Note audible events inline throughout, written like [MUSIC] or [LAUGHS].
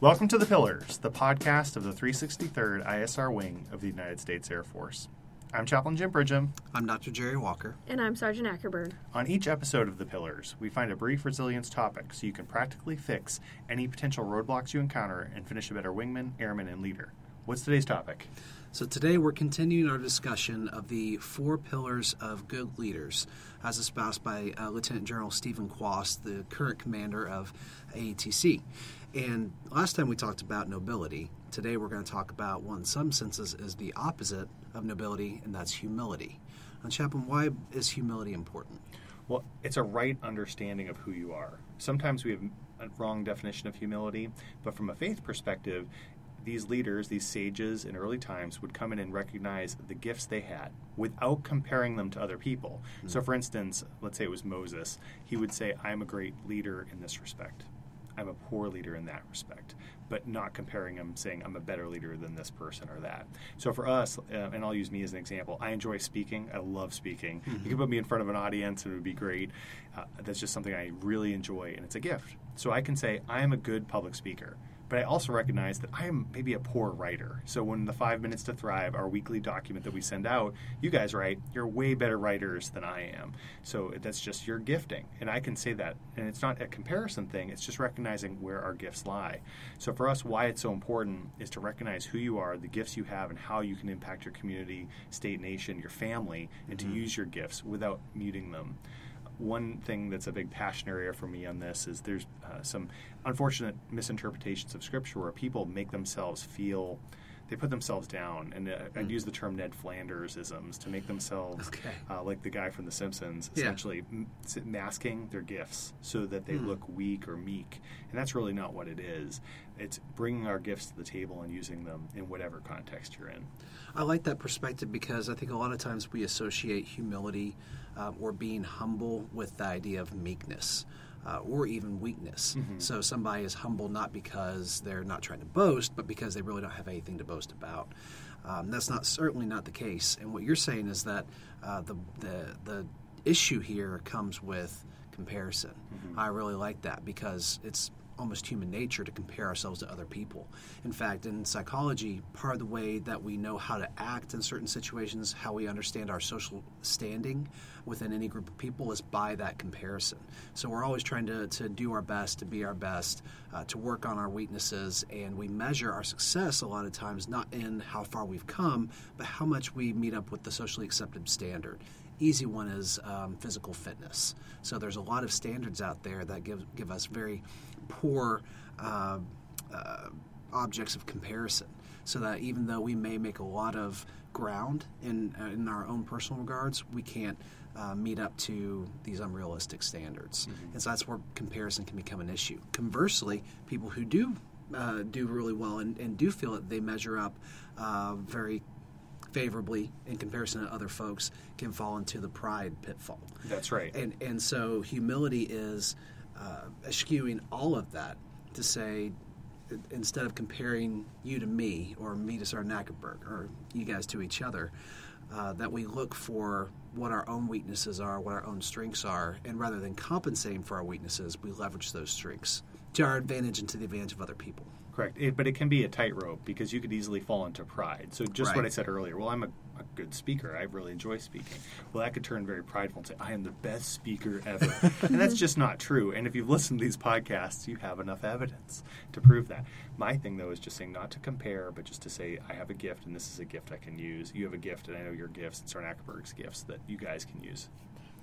Welcome to The Pillars, the podcast of the 363rd ISR Wing of the United States Air Force. I'm Chaplain Jim Bridgham. I'm Dr. Jerry Walker. And I'm Sergeant Ackerberg. On each episode of The Pillars, we find a brief resilience topic so you can practically fix any potential roadblocks you encounter and finish a better wingman, airman, and leader. What's today's topic? So, today we're continuing our discussion of the four pillars of good leaders, as espoused by uh, Lieutenant General Steven Kwast, the current commander of AETC. And last time we talked about nobility. Today we're going to talk about what, in some senses, is the opposite of nobility, and that's humility. And, Chaplain, why is humility important? Well, it's a right understanding of who you are. Sometimes we have a wrong definition of humility, but from a faith perspective, these leaders, these sages in early times, would come in and recognize the gifts they had without comparing them to other people. Mm-hmm. So, for instance, let's say it was Moses, he would say, I'm a great leader in this respect. I'm a poor leader in that respect, but not comparing him, saying I'm a better leader than this person or that. So for us, uh, and I'll use me as an example, I enjoy speaking. I love speaking. Mm-hmm. You can put me in front of an audience, and it would be great. Uh, that's just something I really enjoy, and it's a gift. So I can say I am a good public speaker. But I also recognize that I am maybe a poor writer. So when the Five Minutes to Thrive, our weekly document that we send out, you guys write, you're way better writers than I am. So that's just your gifting. And I can say that. And it's not a comparison thing, it's just recognizing where our gifts lie. So for us, why it's so important is to recognize who you are, the gifts you have, and how you can impact your community, state, nation, your family, and mm-hmm. to use your gifts without muting them one thing that's a big passion area for me on this is there's uh, some unfortunate misinterpretations of scripture where people make themselves feel they put themselves down, and uh, mm. I'd use the term Ned Flanders isms to make themselves okay. uh, like the guy from The Simpsons, essentially yeah. m- masking their gifts so that they mm. look weak or meek, and that's really not what it is. It's bringing our gifts to the table and using them in whatever context you're in. I like that perspective because I think a lot of times we associate humility um, or being humble with the idea of meekness. Uh, or even weakness. Mm-hmm. So somebody is humble not because they're not trying to boast, but because they really don't have anything to boast about. Um, that's not certainly not the case. And what you're saying is that uh, the, the the issue here comes with comparison. Mm-hmm. I really like that because it's almost human nature to compare ourselves to other people. In fact, in psychology, part of the way that we know how to act in certain situations, how we understand our social standing within any group of people, is by that comparison. So we're always trying to, to do our best, to be our best, uh, to work on our weaknesses, and we measure our success a lot of times not in how far we've come, but how much we meet up with the socially accepted standard easy one is um, physical fitness. So there's a lot of standards out there that give give us very poor uh, uh, objects of comparison. So that even though we may make a lot of ground in, uh, in our own personal regards, we can't uh, meet up to these unrealistic standards. Mm-hmm. And so that's where comparison can become an issue. Conversely, people who do uh, do really well and, and, do feel that they measure up uh, very favorably in comparison to other folks can fall into the pride pitfall. That's right. And and so humility is uh, eschewing all of that to say, instead of comparing you to me or me to Sergeant Ackerberg or you guys to each other, uh, that we look for what our own weaknesses are, what our own strengths are, and rather than compensating for our weaknesses, we leverage those strengths to our advantage and to the advantage of other people. Correct. It, but it can be a tightrope because you could easily fall into pride. So just right. what I said earlier. Well, I'm a, a, good speaker. I really enjoy speaking. Well, that could turn very prideful and say I am the best speaker ever, and that's just not true. And if you've listened to these podcasts, you have enough evidence to prove that. My thing though is just saying not to compare, but just to say I have a gift and this is a gift I can use. You have a gift, and I know your gifts and Sergeant Ackerberg's gifts that you guys can use.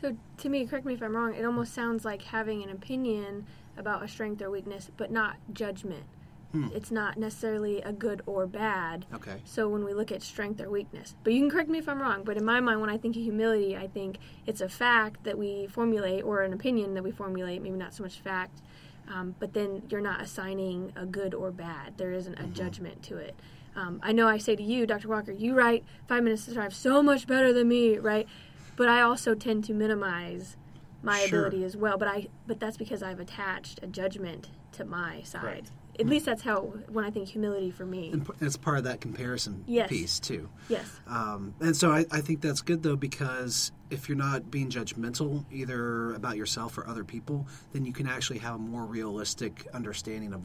So to me, correct me if I'm wrong. It almost sounds like having an opinion about a strength or weakness, but not judgment. Hmm. It's not necessarily a good or bad. Okay. So when we look at strength or weakness, but you can correct me if I'm wrong. But in my mind, when I think of humility, I think it's a fact that we formulate or an opinion that we formulate. Maybe not so much fact, um, but then you're not assigning a good or bad. There isn't a mm-hmm. judgment to it. Um, I know I say to you, Dr. Walker, you write five minutes to thrive so much better than me, right? But I also tend to minimize my sure. ability as well. But I, but that's because I've attached a judgment to my side. At least that's how when I think humility for me. And it's part of that comparison Yes. piece too. Yes. Um, and so I, I think that's good though because if you're not being judgmental either about yourself or other people, then you can actually have a more realistic understanding of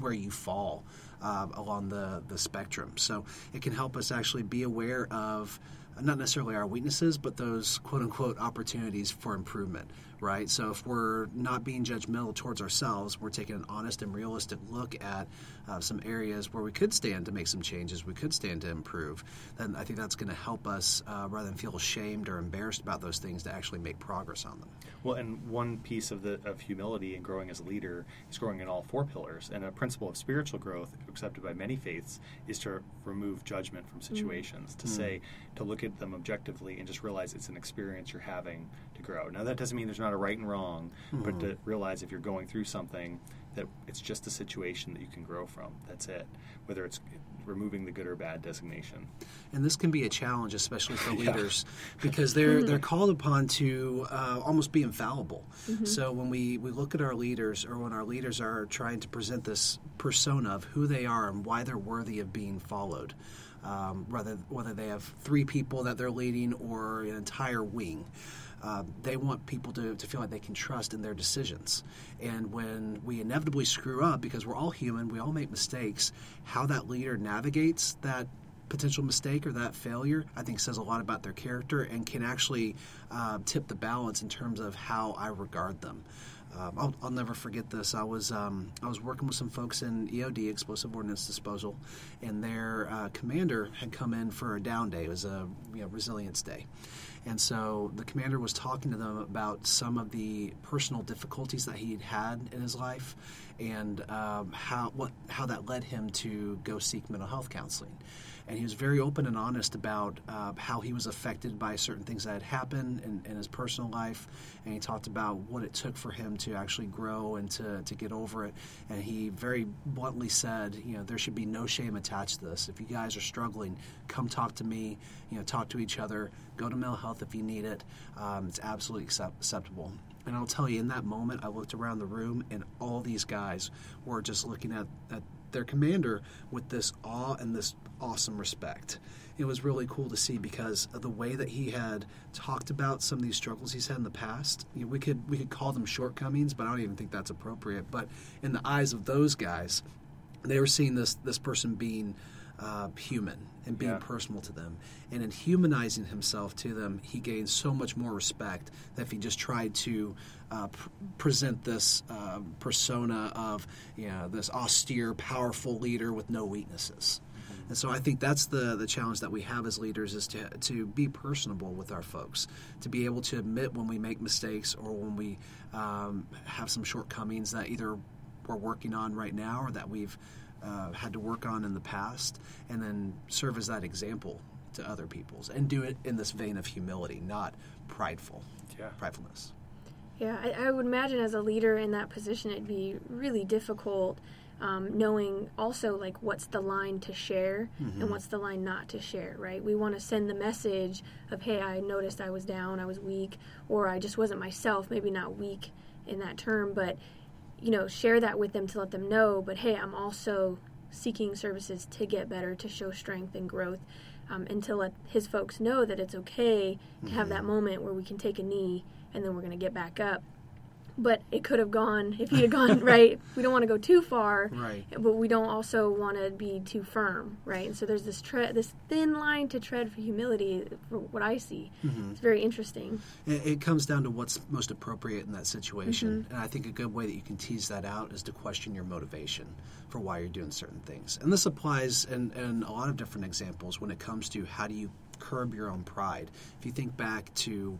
where you fall uh, along the, the spectrum. So it can help us actually be aware of not necessarily our weaknesses, but those quote unquote opportunities for improvement, right? So if we're not being judgmental towards ourselves, we're taking an honest and realistic look at uh, some areas where we could stand to make some changes, we could stand to improve, then I think that's going to help us uh, rather than feel ashamed or embarrassed about those things to actually make progress on them. Well, and one piece of the of humility and growing as a leader is growing in all four pillars. And a principle of spiritual growth, accepted by many faiths, is to remove judgment from situations. To say, to look at them objectively and just realize it's an experience you're having to grow. Now, that doesn't mean there's not a right and wrong, but to realize if you're going through something, that it's just a situation that you can grow from. That's it. Whether it's removing the good or bad designation. and this can be a challenge, especially for [LAUGHS] leaders, because they're they're called upon to uh, almost be infallible. So when we we look at our leaders, or when our leaders are trying to present this persona of who they are and why they're worthy of being followed, um, rather whether they have three people that they're leading or an entire wing. Uh, they want people to, to feel like they can trust in their decisions. And when we inevitably screw up, because we're all human, we all make mistakes, how that leader navigates that potential mistake or that failure, I think says a lot about their character and can actually uh, tip the balance in terms of how I regard them. Um, I'll, I'll never forget this. I was um, I was working with some folks in EOD, Explosive Ordnance Disposal, and their uh, commander had come in for a down day. It was a you know, resilience day, and so the commander was talking to them about some of the personal difficulties that he'd had in his life, and um, how what how that led him to go seek mental health counseling. And he was very open and honest about uh, how he was affected by certain things that had happened in, in his personal life. And he talked about what it took for him to actually grow and to, to get over it. And he very bluntly said, you know, there should be no shame attached to this. If you guys are struggling, come talk to me, you know, talk to each other, go to mental health if you need it. Um, it's absolutely accept- acceptable. And I'll tell you, in that moment, I looked around the room, and all these guys were just looking at, at their commander with this awe and this awesome respect. It was really cool to see because of the way that he had talked about some of these struggles he's had in the past. You know, we could we could call them shortcomings, but I don't even think that's appropriate. But in the eyes of those guys, they were seeing this this person being uh, human and being Yeah. personal to them. And in humanizing himself to them, he gained so much more respect that if he just tried to uh, pr- present this uh, persona of you know this austere, powerful leader with no weaknesses. And so I think that's the, the challenge that we have as leaders is to, to be personable with our folks, to be able to admit when we make mistakes or when we um, have some shortcomings that either we're working on right now or that we've uh, had to work on in the past, and then serve as that example to other people's and do it in this vein of humility, not prideful, Yeah. pridefulness. Yeah, I, I would imagine as a leader in that position, it'd be really difficult um, knowing also like what's the line to share and what's the line not to share. Right? We want to send the message of, "Hey, I noticed I was down, I was weak, or I just wasn't myself." Maybe not weak in that term, but you know, share that with them to let them know. But hey, I'm also seeking services to get better, to show strength and growth, um, and to let his folks know that it's okay to have that moment where we can take a knee and then we're going to get back up. But it could have gone if he had gone [LAUGHS] right. We don't want to go too far, Right. but we don't also want to be too firm, right? And so there's this tre- this thin line to tread for humility. For what I see, mm-hmm. it's very interesting. It, it comes down to what's most appropriate in that situation. Mm-hmm. And I think a good way that you can tease that out is to question your motivation for why you're doing certain things. And this applies in, in a lot of different examples when it comes to how do you curb your own pride. If you think back to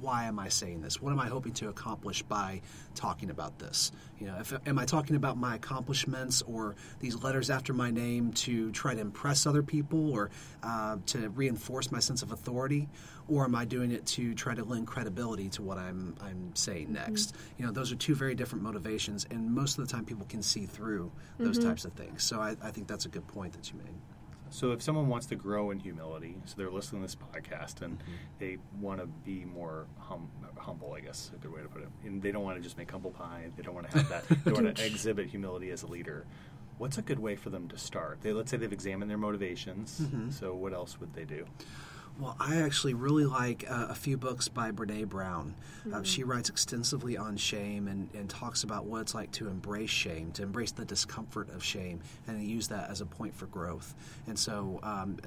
why am I saying this? What am I hoping to accomplish by talking about this? You know, if, am I talking about my accomplishments or these letters after my name to try to impress other people or uh, to reinforce my sense of authority, or am I doing it to try to lend credibility to what I'm I'm saying next? You know, those are two very different motivations, and most of the time people can see through those types of things. So I, I think that's a good point that you made. So if someone wants to grow in humility, so they're listening to this podcast and Mm-hmm. they want to be more hum- humble, I guess, is a good way to put it. And they don't want to just make humble pie. They don't want to have that. [LAUGHS] they want to exhibit humility as a leader. What's a good way for them to start? They let's say they've examined their motivations. Mm-hmm. So what else would they do? Well, I actually really like uh, a few books by Brene Brown. Uh, she writes extensively on shame and, and talks about what it's like to embrace shame, to embrace the discomfort of shame, and use that as a point for growth. And so um,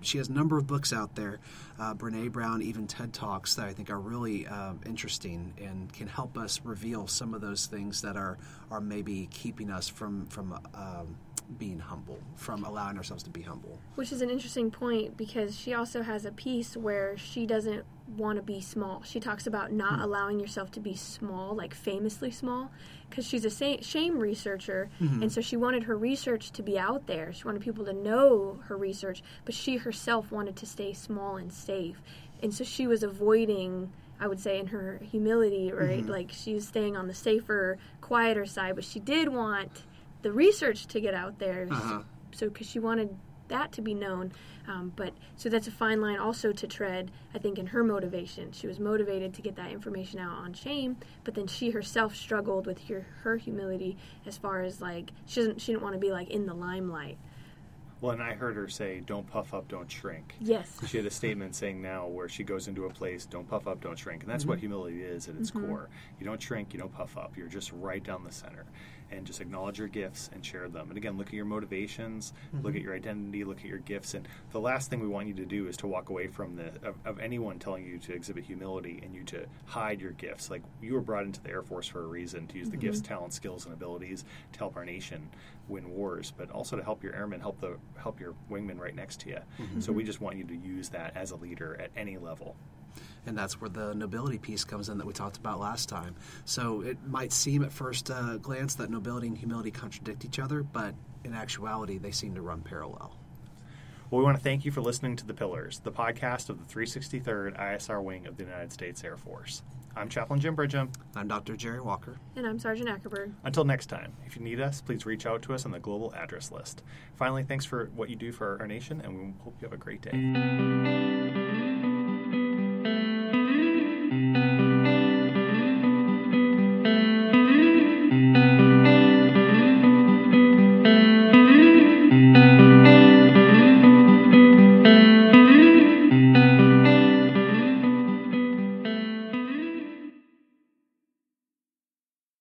she has a number of books out there, uh, Brene Brown, even TED Talks, that I think are really um, interesting and can help us reveal some of those things that are, are maybe keeping us from, from um, being humble, from allowing ourselves to be humble. Which is an interesting point because she also has a piece where she doesn't want to be small. She talks about not hmm. allowing yourself to be small, like famously small, because she's a shame researcher, mm-hmm. and so she wanted her research to be out there. She wanted people to know her research, but she herself wanted to stay small and safe, and so she was avoiding. I would say in her humility, right? Mm-hmm. Like she was staying on the safer, quieter side, but she did want the research to get out there Uh-huh. so because she wanted that to be known um, but so that's a fine line also to tread i think in her motivation she was motivated to get that information out on shame but then she herself struggled with her, her humility as far as like she doesn't she didn't want to be like in the limelight Well, and I heard her say, "Don't puff up, don't shrink." yes She had a statement saying now where she goes into a place, don't puff up, don't shrink. And that's what humility is at its core. You don't shrink, you don't puff up. You're just right down the center. And just acknowledge your gifts and share them. And again, look at your motivations, look mm-hmm. at your identity, look at your gifts. And the last thing we want you to do is to walk away from the of, of anyone telling you to exhibit humility and you to hide your gifts. Like you were brought into the Air Force for a reason to use the gifts, mm-hmm. talents, skills, and abilities to help our nation win wars, but also to help your airmen, help the help your wingmen right next to you. Mm-hmm. So we just want you to use that as a leader at any level. And that's where the nobility piece comes in that we talked about last time. So it might seem at first uh, glance that nobility and humility contradict each other, but in actuality, they seem to run parallel. Well, we want to thank you for listening to The Pillars, the podcast of the 363rd ISR Wing of the United States Air Force. I'm Chaplain Jim Bridgham. I'm Dr. Jerry Walker. and i'm sergeant ackerberg Until next time, if you need us, please reach out to us on the global address list. Finally, thanks for what you do for our nation, and we hope you have a great day.